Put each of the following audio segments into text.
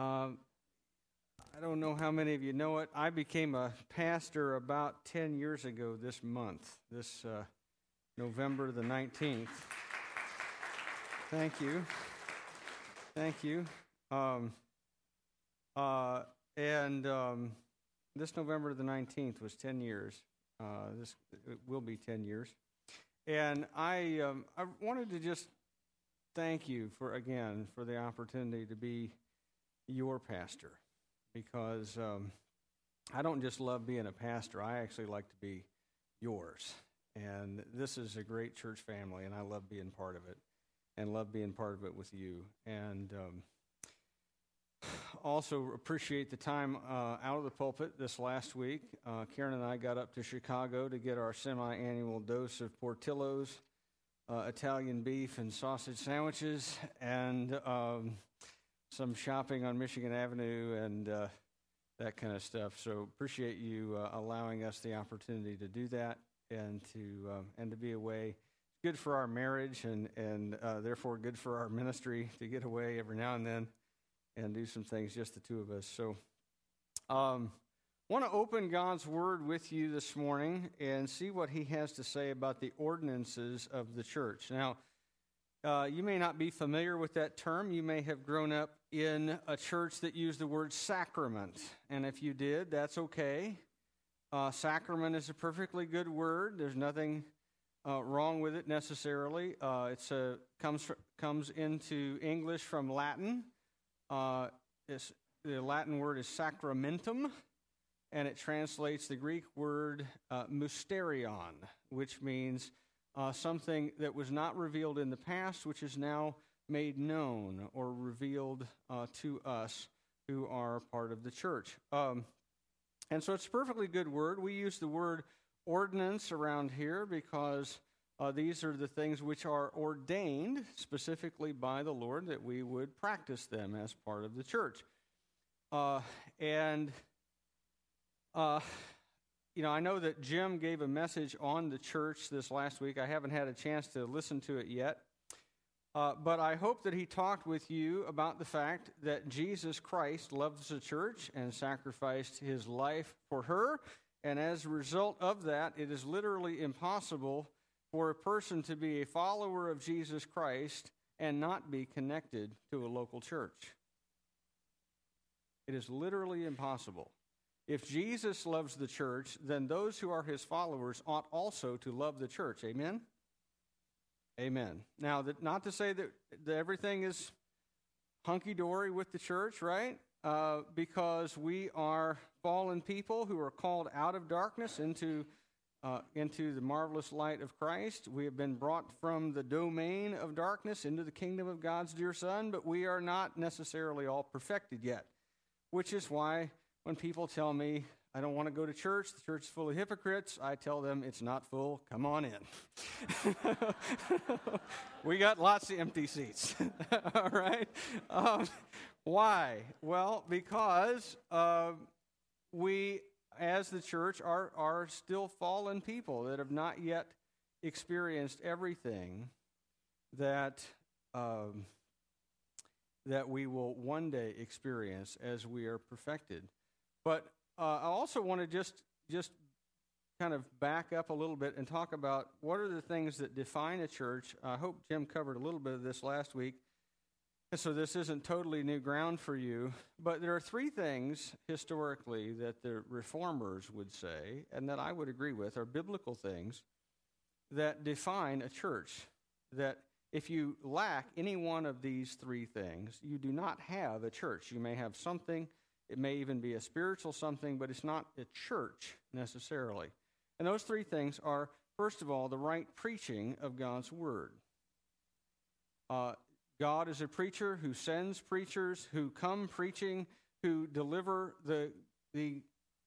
Um, I don't know how many of you know it. I became a pastor about 10 years ago this month, this uh, November the 19th. Thank you. Thank you. Um, uh, and um, this November the 19th was 10 years. Uh, this it will be 10 years. And I, um, I wanted to just thank you for, again, for the opportunity to be your pastor because um, I don't just love being a pastor, I actually like to be yours. And this is a great church family, and I love being part of it and love being part of it with you. And um, also appreciate the time uh, out of the pulpit this last week. Uh, Karen and I got up to Chicago to get our semi annual dose of Portillo's uh, Italian beef and sausage sandwiches and um, some shopping on Michigan Avenue and uh, that kind of stuff. So appreciate you uh, allowing us the opportunity to do that and to um, and to be away. Good for our marriage and and uh, therefore good for our ministry to get away every now and then and do some things just the two of us. So, um, want to open God's Word with you this morning and see what He has to say about the ordinances of the church. Now, uh, you may not be familiar with that term. You may have grown up in a church that used the word sacrament. And if you did, that's okay. Uh, sacrament is a perfectly good word. There's nothing uh, wrong with it necessarily. Uh, it's a, comes, comes into English from Latin. Uh, the Latin word is sacramentum, and it translates the Greek word uh, mysterion, which means uh, something that was not revealed in the past, which is now made known or revealed uh, to us who are part of the church. Um, and so it's a perfectly good word. We use the word ordinance around here because uh, these are the things which are ordained specifically by the Lord that we would practice them as part of the church. Uh, and uh, you know, I know that Jim gave a message on the church this last week. I haven't had a chance to listen to it yet. Uh, but I hope that he talked with you about the fact that Jesus Christ loves the church and sacrificed his life for her. And as a result of that, it is literally impossible for a person to be a follower of Jesus Christ and not be connected to a local church. It is literally impossible. If Jesus loves the church, then those who are his followers ought also to love the church. Amen? Amen. Now, that, not to say that, that everything is hunky dory with the church, right? Uh, because we are fallen people who are called out of darkness into, uh, into the marvelous light of Christ. We have been brought from the domain of darkness into the kingdom of God's dear Son, but we are not necessarily all perfected yet, which is why when people tell me I don't want to go to church, the church is full of hypocrites, I tell them it's not full, come on in. we got lots of empty seats. All right? Um, why? Well, because uh, we, as the church, are, are still fallen people that have not yet experienced everything that. Um, that we will one day experience as we are perfected. But uh, I also want to just just kind of back up a little bit and talk about what are the things that define a church. I hope Jim covered a little bit of this last week, so this isn't totally new ground for you. But there are three things historically that the reformers would say, and that I would agree with, are biblical things that define a church. That if you lack any one of these three things, you do not have a church. You may have something it may even be a spiritual something, but it's not a church necessarily. And those three things are, first of all, the right preaching of God's word. Uh, God is a preacher who sends preachers who come preaching, who deliver the, the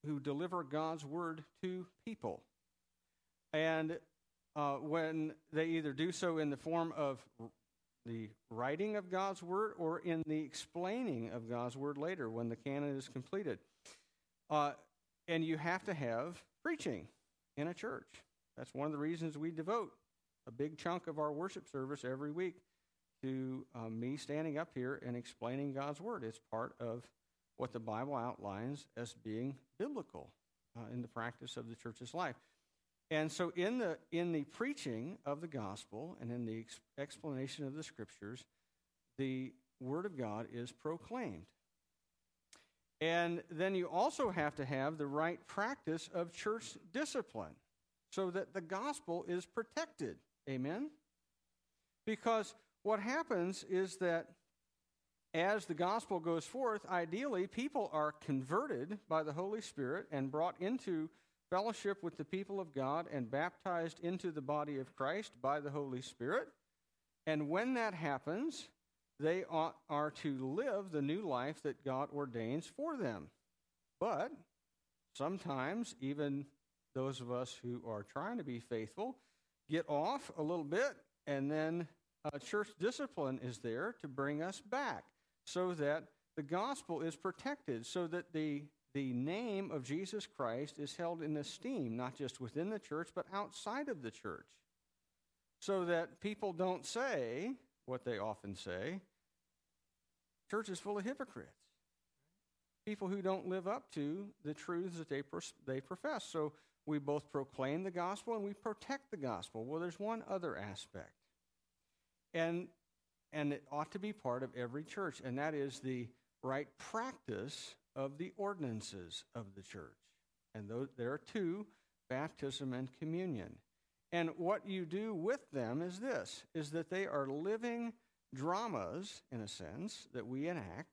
who deliver God's word to people. And uh, when they either do so in the form of the writing of God's word or in the explaining of God's word later when the canon is completed. Uh, and you have to have preaching in a church. That's one of the reasons we devote a big chunk of our worship service every week to uh, me standing up here and explaining God's Word. It's part of what the Bible outlines as being biblical uh, in the practice of the church's life. And so, in the, in the preaching of the gospel and in the ex- explanation of the scriptures, the Word of God is proclaimed. And then you also have to have the right practice of church discipline so that the gospel is protected. Amen? Because what happens is that as the gospel goes forth, ideally, people are converted by the Holy Spirit and brought into fellowship with the people of God and baptized into the body of Christ by the Holy Spirit. And when that happens, they are to live the new life that God ordains for them. But sometimes, even those of us who are trying to be faithful get off a little bit, and then uh, church discipline is there to bring us back so that the gospel is protected, so that the, the name of Jesus Christ is held in esteem, not just within the church, but outside of the church. So that people don't say what they often say church is full of hypocrites. People who don't live up to the truths that they, they profess. So we both proclaim the gospel and we protect the gospel. Well, there's one other aspect. And, and it ought to be part of every church, and that is the right practice of the ordinances of the church. And those, there are two baptism and communion. And what you do with them is this is that they are living dramas, in a sense, that we enact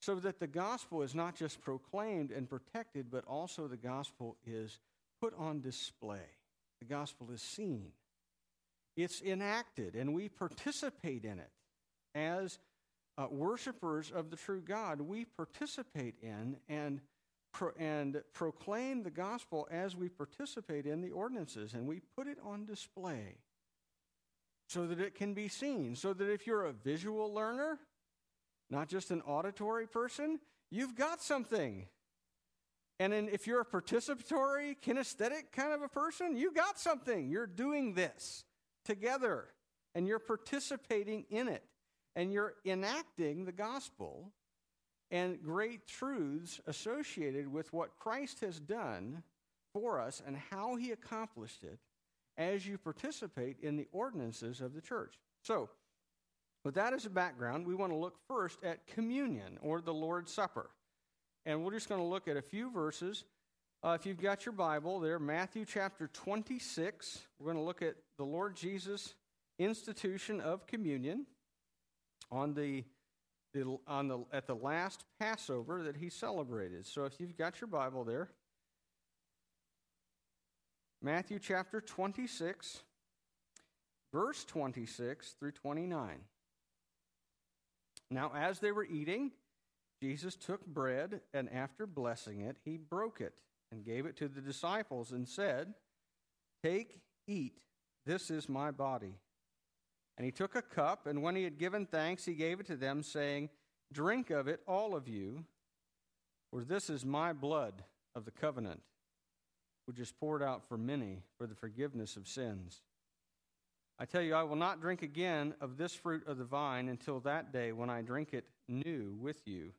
so that the gospel is not just proclaimed and protected, but also the gospel is put on display. The gospel is seen, it's enacted, and we participate in it. As uh, worshipers of the true God, we participate in and, pro- and proclaim the gospel as we participate in the ordinances, and we put it on display so that it can be seen. So that if you're a visual learner, not just an auditory person, you've got something. And then if you're a participatory, kinesthetic kind of a person, you got something. You're doing this together and you're participating in it and you're enacting the gospel and great truths associated with what Christ has done for us and how he accomplished it as you participate in the ordinances of the church. So, with that as a background, we want to look first at communion or the Lord's Supper. And we're just going to look at a few verses. Uh, if you've got your Bible there, Matthew chapter 26, we're going to look at the Lord Jesus' institution of communion on the, the, on the, at the last Passover that he celebrated. So if you've got your Bible there, Matthew chapter 26, verse 26 through 29. Now, as they were eating, Jesus took bread, and after blessing it, he broke it and gave it to the disciples and said, Take, eat, this is my body. And he took a cup, and when he had given thanks, he gave it to them, saying, Drink of it, all of you, for this is my blood of the covenant, which is poured out for many for the forgiveness of sins. I tell you, I will not drink again of this fruit of the vine until that day when I drink it new with you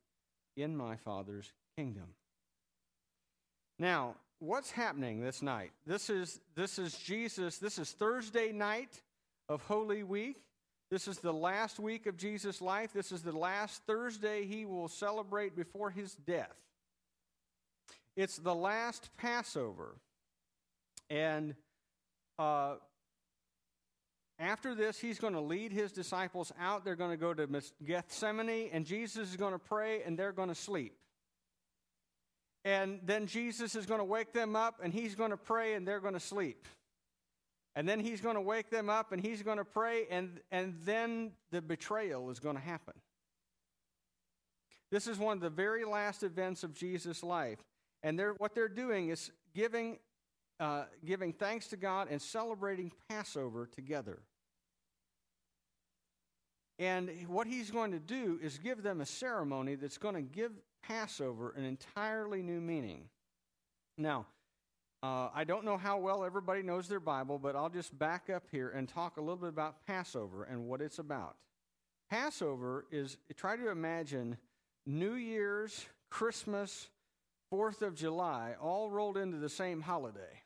in my Father's kingdom. Now, what's happening this night? This is, this is Jesus. This is Thursday night of Holy Week. This is the last week of Jesus' life. This is the last Thursday he will celebrate before his death. It's the last Passover. And uh, after this, he's going to lead his disciples out. They're going to go to Gethsemane, and Jesus is going to pray, and they're going to sleep. And then Jesus is going to wake them up, and he's going to pray, and they're going to sleep. And then he's going to wake them up, and he's going to pray, and, and then the betrayal is going to happen. This is one of the very last events of Jesus' life. And they're, what they're doing is giving uh, giving thanks to God and celebrating Passover together. And what he's going to do is give them a ceremony that's going to give Passover an entirely new meaning. Now, uh, I don't know how well everybody knows their Bible, but I'll just back up here and talk a little bit about Passover and what it's about. Passover is try to imagine New Year's, Christmas, 4th of July, all rolled into the same holiday.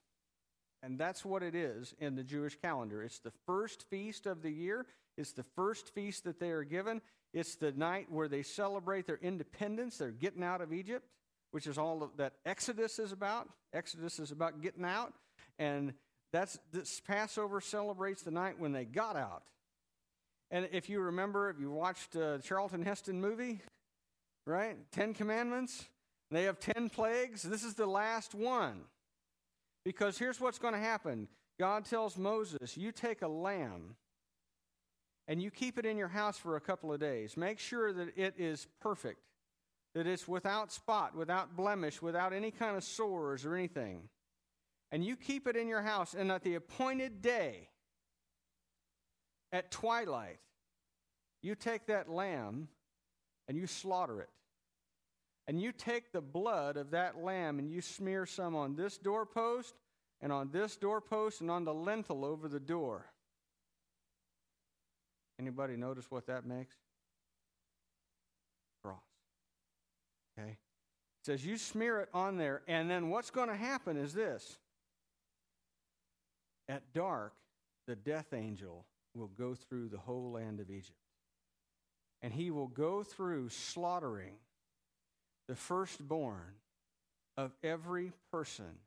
And that's what it is in the Jewish calendar. It's the first feast of the year, it's the first feast that they are given. It's the night where they celebrate their independence, they're getting out of Egypt, which is all that Exodus is about. Exodus is about getting out. And that's this Passover celebrates the night when they got out. And if you remember, if you watched uh, Charlton Heston movie, right? Ten Commandments. They have ten plagues. This is the last one. Because here's what's going to happen God tells Moses, You take a lamb and you keep it in your house for a couple of days. Make sure that it is perfect, that it's without spot, without blemish, without any kind of sores or anything. And you keep it in your house, and at the appointed day, at twilight, you take that lamb and you slaughter it. And you take the blood of that lamb and you smear some on this doorpost and on this doorpost and on the lintel over the door. Anybody notice what that makes? Cross. Okay? It says you smear it on there, and then what's going to happen is this. At dark, the death angel will go through the whole land of Egypt. And he will go through slaughtering the firstborn of every person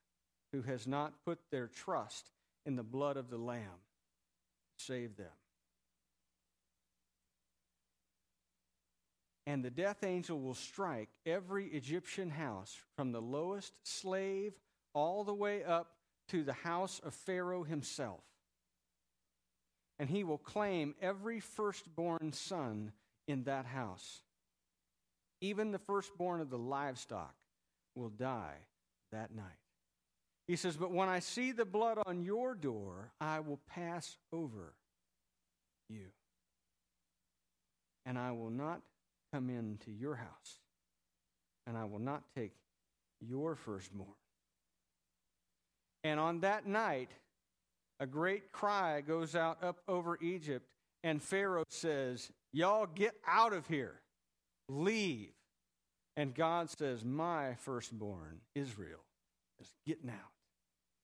who has not put their trust in the blood of the Lamb. to Save them. And the death angel will strike every Egyptian house from the lowest slave all the way up to the house of Pharaoh himself. And he will claim every firstborn son in that house. Even the firstborn of the livestock will die that night. He says, But when I see the blood on your door, I will pass over you. And I will not come into your house, and I will not take your firstborn. And on that night, a great cry goes out up over Egypt, and Pharaoh says, Y'all get out of here. Leave. And God says, My firstborn, Israel, is getting out.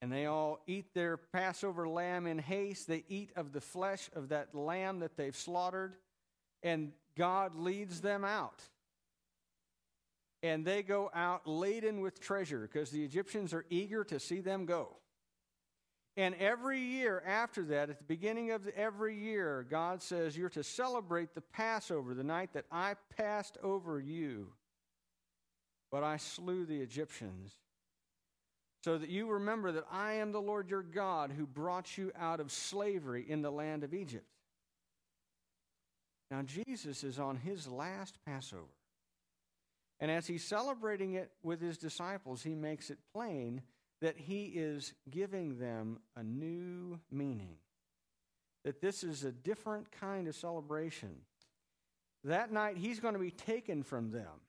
And they all eat their Passover lamb in haste. They eat of the flesh of that lamb that they've slaughtered. And God leads them out. And they go out laden with treasure because the Egyptians are eager to see them go. And every year after that, at the beginning of every year, God says, You're to celebrate the Passover, the night that I passed over you, but I slew the Egyptians, so that you remember that I am the Lord your God who brought you out of slavery in the land of Egypt. Now, Jesus is on his last Passover. And as he's celebrating it with his disciples, he makes it plain that he is giving them a new meaning, that this is a different kind of celebration. That night, he's going to be taken from them.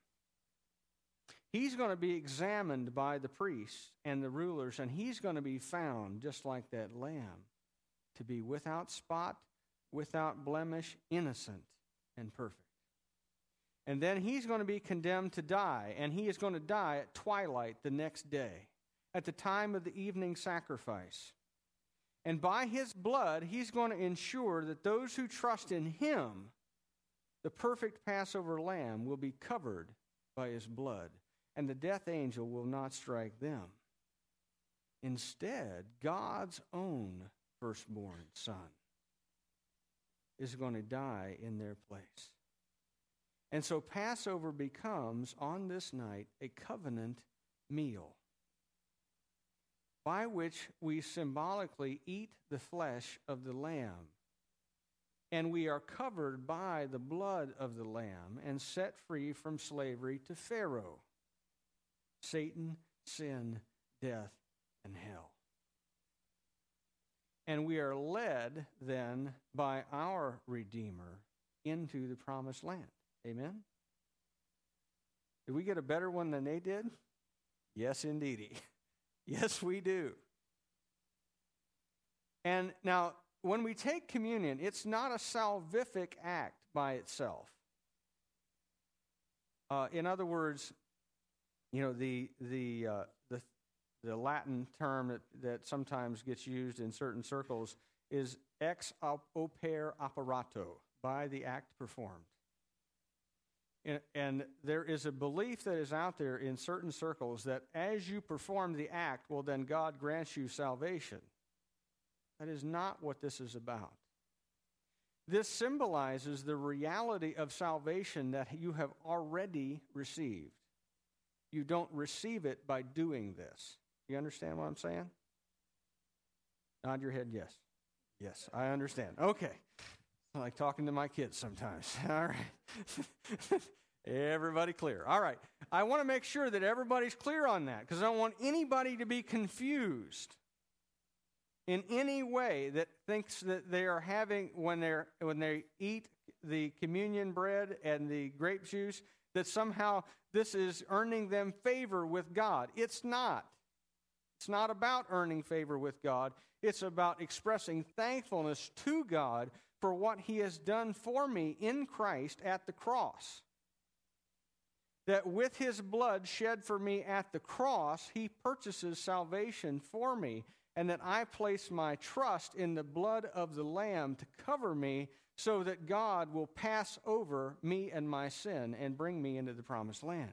He's going to be examined by the priests and the rulers, and he's going to be found just like that lamb to be without spot, without blemish, innocent, and perfect. And then he's going to be condemned to die, and he is going to die at twilight the next day at the time of the evening sacrifice. And by his blood, he's going to ensure that those who trust in him, the perfect Passover lamb, will be covered by his blood, and the death angel will not strike them. Instead, God's own firstborn son is going to die in their place. And so Passover becomes, on this night, a covenant meal by which we symbolically eat the flesh of the Lamb. And we are covered by the blood of the Lamb and set free from slavery to Pharaoh, Satan, sin, death, and hell. And we are led then by our Redeemer into the promised land. Amen? Did we get a better one than they did? Yes, indeedy. Yes, we do. And now, when we take communion, it's not a salvific act by itself. Uh, in other words, you know, the, the, uh, the, the Latin term that, that sometimes gets used in certain circles is ex opere operato, by the act performed. And, and, there is a belief that is out there in certain circles that as you perform the act, well, then God grants you salvation. That is not what this is about. This symbolizes the reality of salvation that you have already received. You don't receive it by doing this. You understand what I'm saying? Nod your head, yes. Yes, I understand. Okay. I like talking to my kids sometimes. All right. Everybody clear. All right. I want to make sure that everybody's clear on that because I don't want anybody to be confused in any way that thinks that they are having when they when they eat the communion bread and the grape juice that somehow this is earning them favor with God. It's not. It's not about earning favor with God. It's about expressing thankfulness to God for what he has done for me in Christ at the cross. That with his blood shed for me at the cross, he purchases salvation for me, and that I place my trust in the blood of the Lamb to cover me so that God will pass over me and my sin and bring me into the promised land.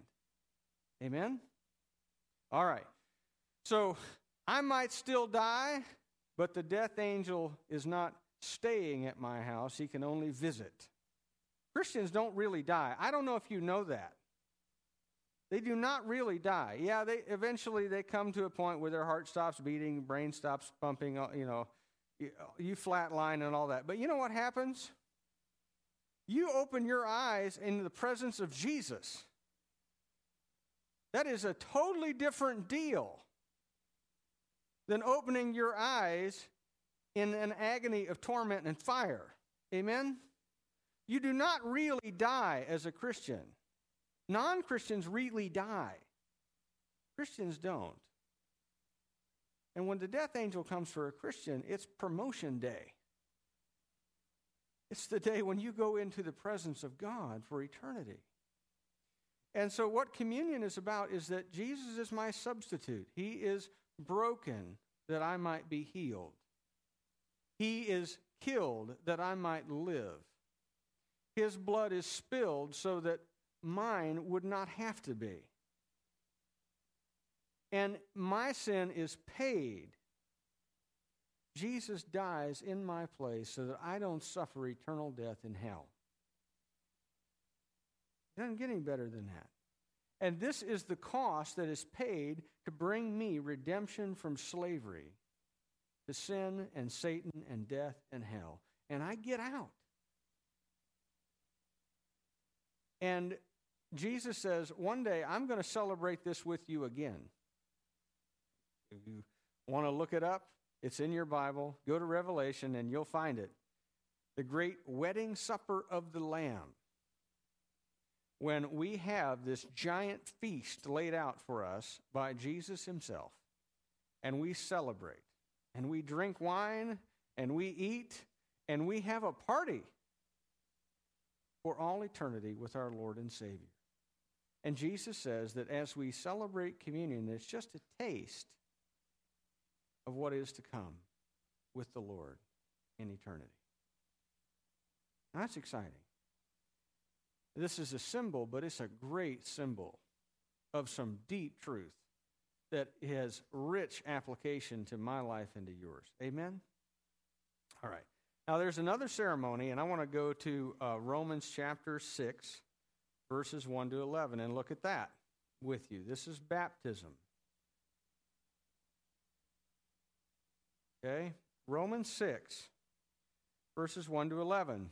Amen? All right. So I might still die, but the death angel is not staying at my house, he can only visit. Christians don't really die. I don't know if you know that. They do not really die. Yeah, they eventually they come to a point where their heart stops beating, brain stops pumping, uh, you know, you, you flatline and all that. But you know what happens? You open your eyes in the presence of Jesus. That is a totally different deal than opening your eyes in an agony of torment and fire. Amen? You do not really die as a Christian. Non Christians really die, Christians don't. And when the death angel comes for a Christian, it's promotion day. It's the day when you go into the presence of God for eternity. And so, what communion is about is that Jesus is my substitute. He is broken that I might be healed. He is killed that I might live. His blood is spilled so that mine would not have to be. And my sin is paid. Jesus dies in my place so that I don't suffer eternal death in hell. It doesn't get any better than that. And this is the cost that is paid to bring me redemption from slavery to sin and Satan and death and hell. And I get out. And Jesus says, One day I'm going to celebrate this with you again. If you want to look it up, it's in your Bible. Go to Revelation and you'll find it. The great wedding supper of the Lamb. When we have this giant feast laid out for us by Jesus Himself, and we celebrate and we drink wine and we eat and we have a party for all eternity with our Lord and Savior. And Jesus says that as we celebrate communion, it's just a taste of what is to come with the Lord in eternity. That's exciting. This is a symbol, but it's a great symbol of some deep truth that has rich application to my life and to yours. Amen? All right. Now, there's another ceremony, and I want to go to uh, Romans chapter 6, verses 1 to 11, and look at that with you. This is baptism. Okay? Romans 6, verses 1 to 11.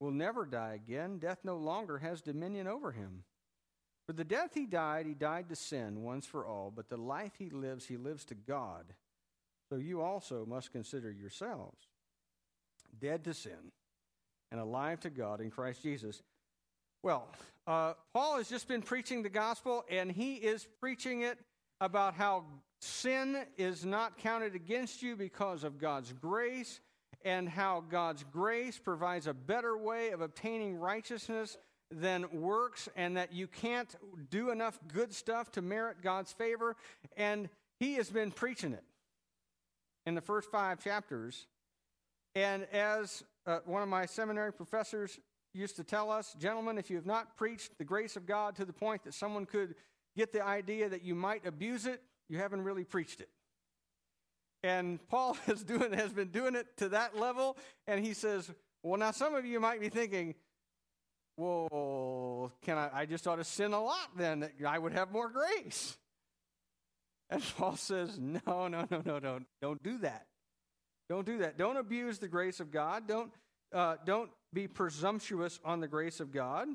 will never die again. Death no longer has dominion over him. For the death he died, he died to sin once for all, but the life he lives, he lives to God. So you also must consider yourselves dead to sin and alive to God in Christ Jesus. Well, uh, Paul has just been preaching the gospel, and he is preaching it about how sin is not counted against you because of God's grace and how God's grace provides a better way of obtaining righteousness than works, and that you can't do enough good stuff to merit God's favor. And he has been preaching it in the first five chapters. And as uh, one of my seminary professors used to tell us, gentlemen, if you have not preached the grace of God to the point that someone could get the idea that you might abuse it, you haven't really preached it. And Paul is doing, has been doing it to that level. And he says, Well, now some of you might be thinking, Well, can I, I just ought to sin a lot then, that I would have more grace. And Paul says, No, no, no, no, don't, don't do that. Don't do that. Don't abuse the grace of God. Don't, uh, don't be presumptuous on the grace of God.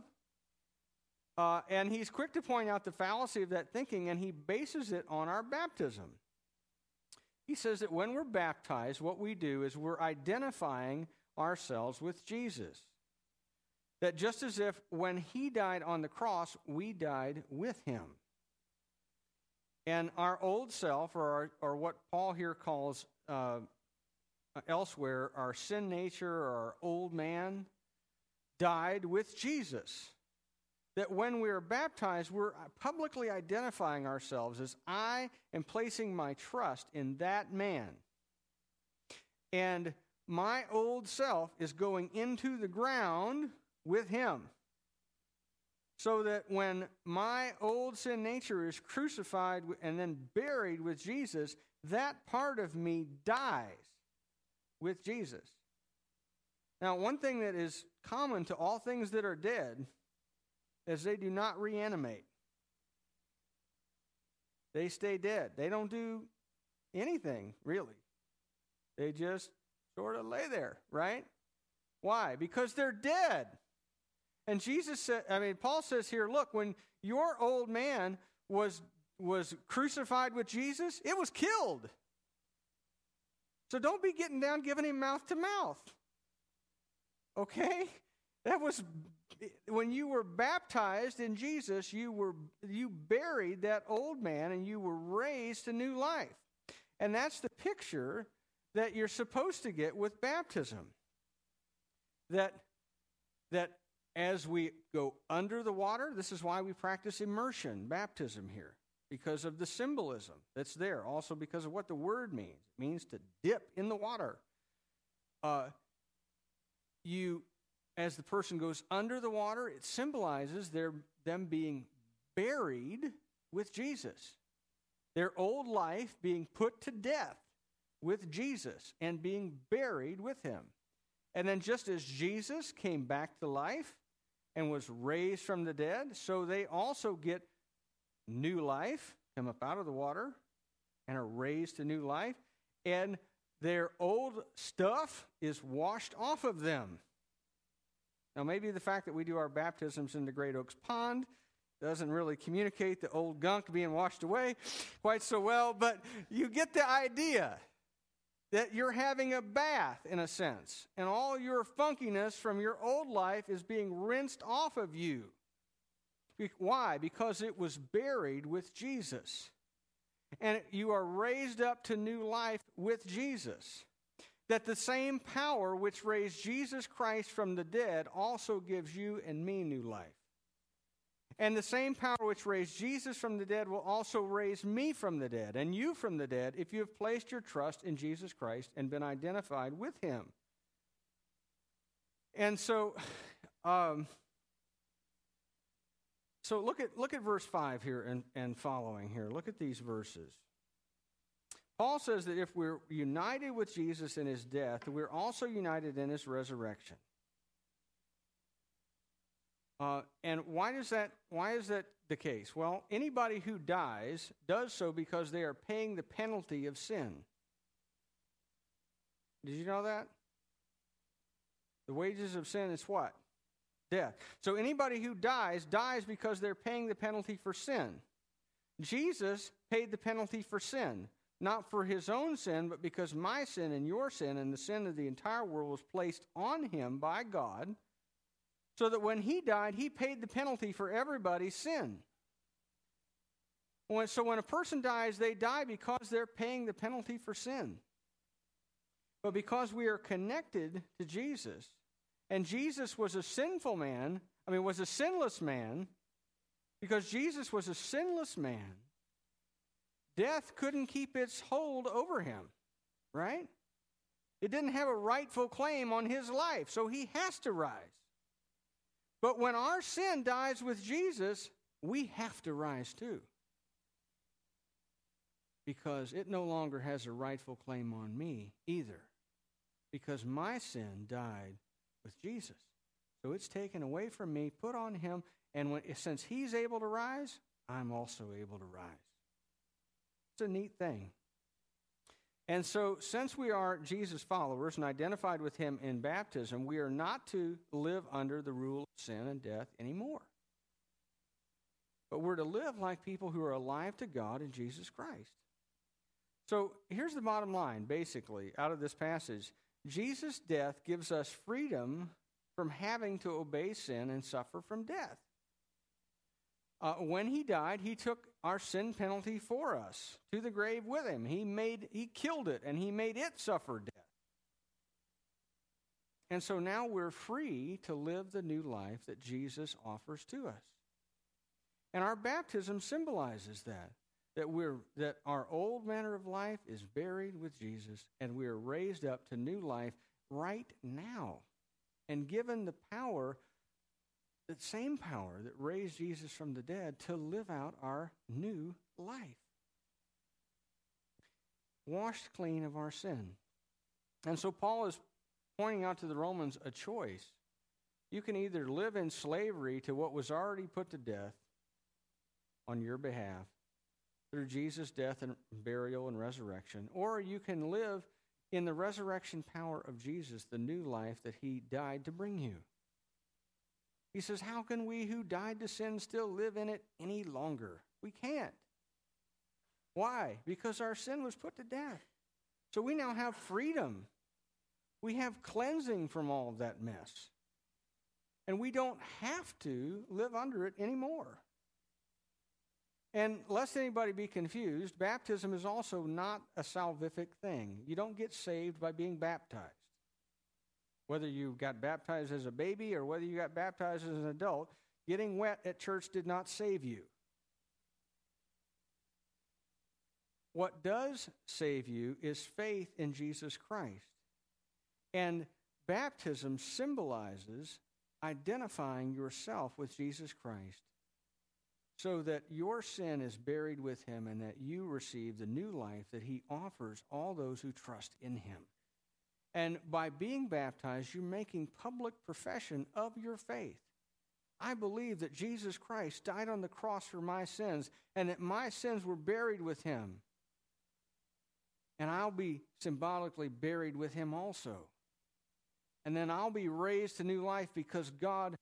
Uh, and he's quick to point out the fallacy of that thinking, and he bases it on our baptism. He says that when we're baptized, what we do is we're identifying ourselves with Jesus. That just as if when he died on the cross, we died with him. And our old self, or, our, or what Paul here calls uh, elsewhere, our sin nature or our old man, died with Jesus that when we are baptized, we're publicly identifying ourselves as I am placing my trust in that man. And my old self is going into the ground with him. So that when my old sin nature is crucified and then buried with Jesus, that part of me dies with Jesus. Now, one thing that is common to all things that are dead is they do not reanimate. They stay dead. They don't do anything, really. They just sort of lay there, right? Why? Because they're dead. And Jesus said, I mean, Paul says here, look, when your old man was, was crucified with Jesus, it was killed. So don't be getting down giving him mouth to mouth. Okay? That was when you were baptized in Jesus, you were you buried that old man and you were raised to new life. And that's the picture that you're supposed to get with baptism. That that as we go under the water, this is why we practice immersion baptism here because of the symbolism that's there, also because of what the word means. It means to dip in the water. Uh, you as the person goes under the water, it symbolizes their, them being buried with Jesus. Their old life being put to death with Jesus and being buried with him. And then, just as Jesus came back to life and was raised from the dead, so they also get new life, come up out of the water, and are raised to new life. And their old stuff is washed off of them. Now, maybe the fact that we do our baptisms in the Great Oaks Pond doesn't really communicate the old gunk being washed away quite so well, but you get the idea that you're having a bath in a sense, and all your funkiness from your old life is being rinsed off of you. Why? Because it was buried with Jesus. And you are raised up to new life with Jesus that the same power which raised Jesus Christ from the dead also gives you and me new life. And the same power which raised Jesus from the dead will also raise me from the dead and you from the dead if you have placed your trust in Jesus Christ and been identified with him. And so, um, so look at look at verse five here and, and following here. Look at these verses. Paul says that if we're united with Jesus in his death, we're also united in his resurrection. Uh, and why does that why is that the case? Well, anybody who dies does so because they are paying the penalty of sin. Did you know that? The wages of sin is what? Death. So anybody who dies, dies because they're paying the penalty for sin. Jesus paid the penalty for sin, not for his own sin, but because my sin and your sin and the sin of the entire world was placed on him by God, so that when he died, he paid the penalty for everybody's sin. So when a person dies, they die because they're paying the penalty for sin. But because we are connected to Jesus, and Jesus was a sinful man, I mean, was a sinless man, because Jesus was a sinless man, death couldn't keep its hold over him, right? It didn't have a rightful claim on his life, so he has to rise. But when our sin dies with Jesus, we have to rise too. Because it no longer has a rightful claim on me either. Because my sin died with Jesus. So it's taken away from me, put on him, and when, since he's able to rise, I'm also able to rise. A neat thing. And so, since we are Jesus followers and identified with him in baptism, we are not to live under the rule of sin and death anymore. But we're to live like people who are alive to God in Jesus Christ. So, here's the bottom line, basically, out of this passage Jesus' death gives us freedom from having to obey sin and suffer from death. Uh, when he died, he took our sin penalty for us to the grave with him. He made he killed it and he made it suffer death. And so now we're free to live the new life that Jesus offers to us. And our baptism symbolizes that that we're that our old manner of life is buried with Jesus and we are raised up to new life right now and given the power that same power that raised Jesus from the dead to live out our new life. Washed clean of our sin. And so Paul is pointing out to the Romans a choice. You can either live in slavery to what was already put to death on your behalf through Jesus' death and burial and resurrection, or you can live in the resurrection power of Jesus, the new life that he died to bring you. He says, How can we who died to sin still live in it any longer? We can't. Why? Because our sin was put to death. So we now have freedom. We have cleansing from all of that mess. And we don't have to live under it anymore. And lest anybody be confused, baptism is also not a salvific thing. You don't get saved by being baptized. Whether you got baptized as a baby or whether you got baptized as an adult, getting wet at church did not save you. What does save you is faith in Jesus Christ. And baptism symbolizes identifying yourself with Jesus Christ so that your sin is buried with him and that you receive the new life that he offers all those who trust in him. And by being baptized, you're making public profession of your faith. I believe that Jesus Christ died on the cross for my sins and that my sins were buried with him. And I'll be symbolically buried with him also. And then I'll be raised to new life because God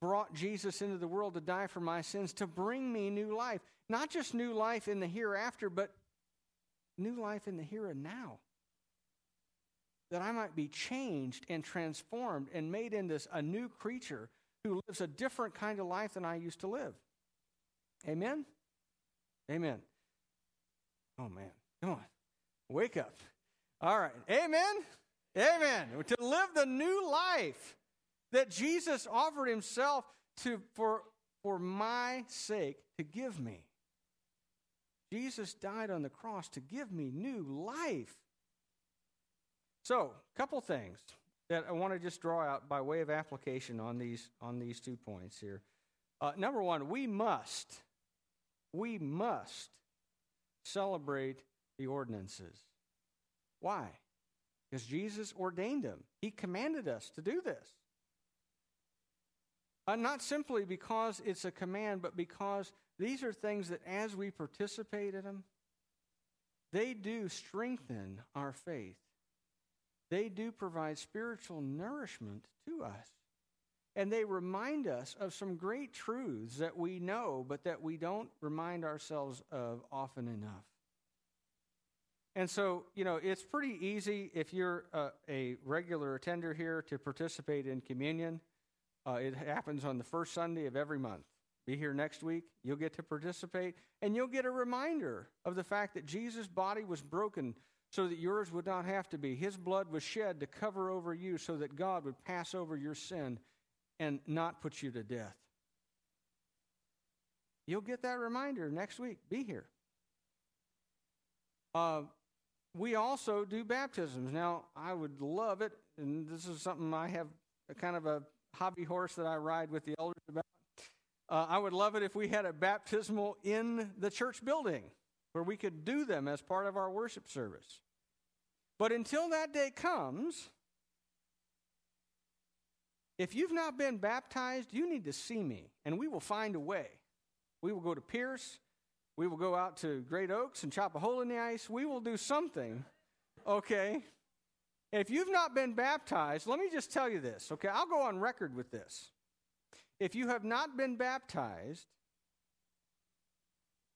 brought Jesus into the world to die for my sins to bring me new life. Not just new life in the hereafter, but new life in the here and now. That I might be changed and transformed and made into a new creature who lives a different kind of life than I used to live. Amen? Amen. Oh, man. Come on. Wake up. All right. Amen. Amen. To live the new life that Jesus offered himself to, for, for my sake to give me. Jesus died on the cross to give me new life. So, a couple things that I want to just draw out by way of application on these on these two points here. Uh, number one, we must, we must celebrate the ordinances. Why? Because Jesus ordained them. He commanded us to do this. Uh, not simply because it's a command, but because these are things that as we participate in them, they do strengthen our faith. They do provide spiritual nourishment to us. And they remind us of some great truths that we know, but that we don't remind ourselves of often enough. And so, you know, it's pretty easy if you're a, a regular attender here to participate in communion. Uh, it happens on the first Sunday of every month. Be here next week. You'll get to participate, and you'll get a reminder of the fact that Jesus' body was broken so that yours would not have to be. His blood was shed to cover over you so that God would pass over your sin and not put you to death. You'll get that reminder next week. Be here. Uh, we also do baptisms. Now, I would love it, and this is something I have a kind of a hobby horse that I ride with the elders about. Uh, I would love it if we had a baptismal in the church building where we could do them as part of our worship service. But until that day comes, if you've not been baptized, you need to see me, and we will find a way. We will go to Pierce. We will go out to Great Oaks and chop a hole in the ice. We will do something, okay? If you've not been baptized, let me just tell you this, okay? I'll go on record with this. If you have not been baptized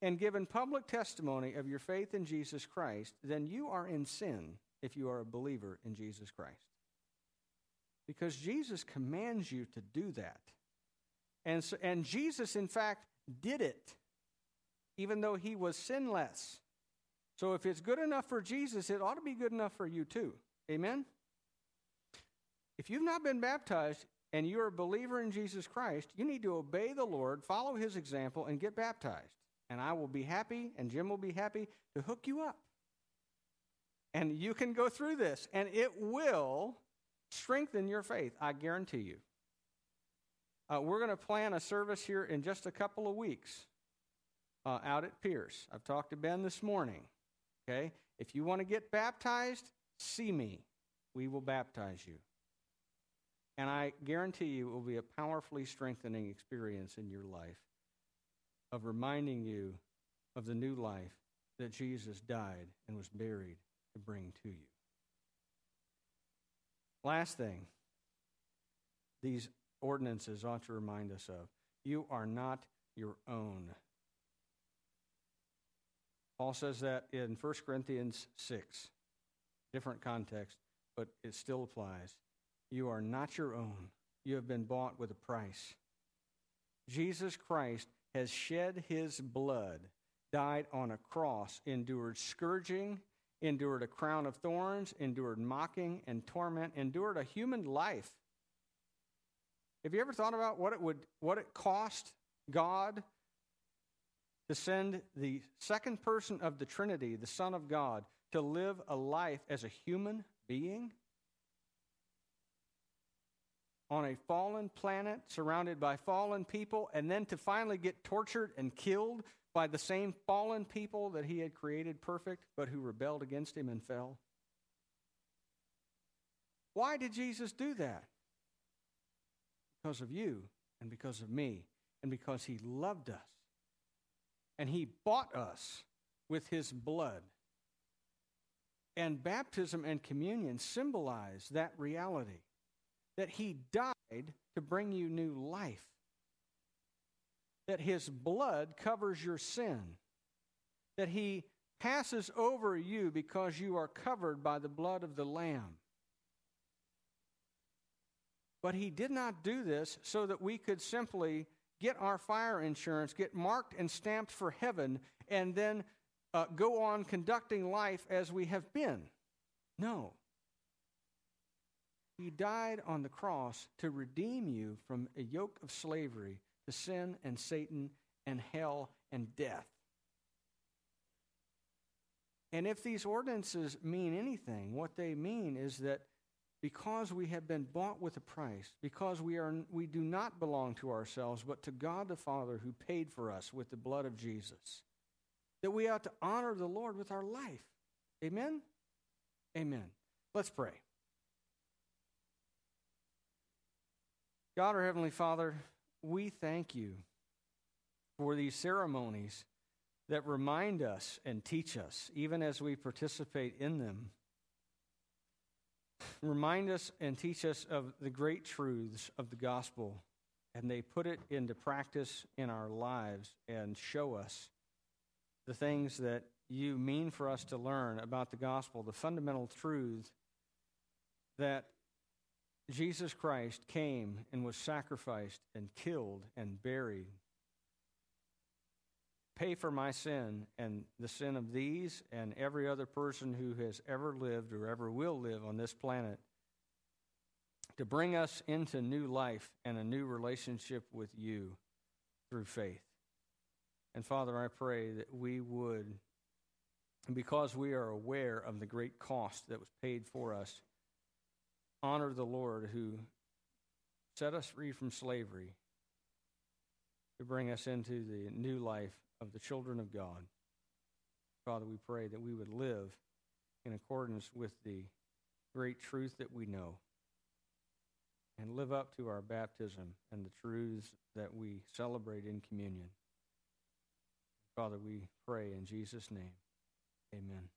and given public testimony of your faith in Jesus Christ, then you are in sin if you are a believer in Jesus Christ. Because Jesus commands you to do that. And, so, and Jesus, in fact, did it, even though he was sinless. So if it's good enough for Jesus, it ought to be good enough for you too. Amen? If you've not been baptized, and you're a believer in Jesus Christ, you need to obey the Lord, follow his example, and get baptized. And I will be happy, and Jim will be happy to hook you up. And you can go through this, and it will strengthen your faith, I guarantee you. Uh, we're going to plan a service here in just a couple of weeks uh, out at Pierce. I've talked to Ben this morning. Okay? If you want to get baptized, see me. We will baptize you. And I guarantee you it will be a powerfully strengthening experience in your life of reminding you of the new life that Jesus died and was buried to bring to you. Last thing, these ordinances ought to remind us of you are not your own. Paul says that in 1 Corinthians 6, different context, but it still applies. You are not your own. You have been bought with a price. Jesus Christ has shed his blood, died on a cross, endured scourging, endured a crown of thorns, endured mocking and torment, endured a human life. Have you ever thought about what it would what it cost God to send the second person of the Trinity, the Son of God, to live a life as a human being? On a fallen planet surrounded by fallen people, and then to finally get tortured and killed by the same fallen people that he had created perfect, but who rebelled against him and fell? Why did Jesus do that? Because of you and because of me, and because he loved us. And he bought us with his blood. And baptism and communion symbolize that reality that he died to bring you new life, that his blood covers your sin, that he passes over you because you are covered by the blood of the Lamb. But he did not do this so that we could simply get our fire insurance, get marked and stamped for heaven, and then uh, go on conducting life as we have been. No. He died on the cross to redeem you from a yoke of slavery to sin and Satan and hell and death. And if these ordinances mean anything, what they mean is that because we have been bought with a price, because we, are, we do not belong to ourselves, but to God the Father who paid for us with the blood of Jesus, that we ought to honor the Lord with our life. Amen? Amen. Let's pray. God, our Heavenly Father, we thank you for these ceremonies that remind us and teach us, even as we participate in them. Remind us and teach us of the great truths of the gospel, and they put it into practice in our lives and show us the things that you mean for us to learn about the gospel, the fundamental truth that Jesus Christ came and was sacrificed and killed and buried. Pay for my sin and the sin of these and every other person who has ever lived or ever will live on this planet. To bring us into new life and a new relationship with you through faith. And Father, I pray that we would, because we are aware of the great cost that was paid for us, honor the Lord who set us free from slavery to bring us into the new life of the children of God. Father, we pray that we would live in accordance with the great truth that we know and live up to our baptism and the truths that we celebrate in communion. Father, we pray in Jesus' name. Amen.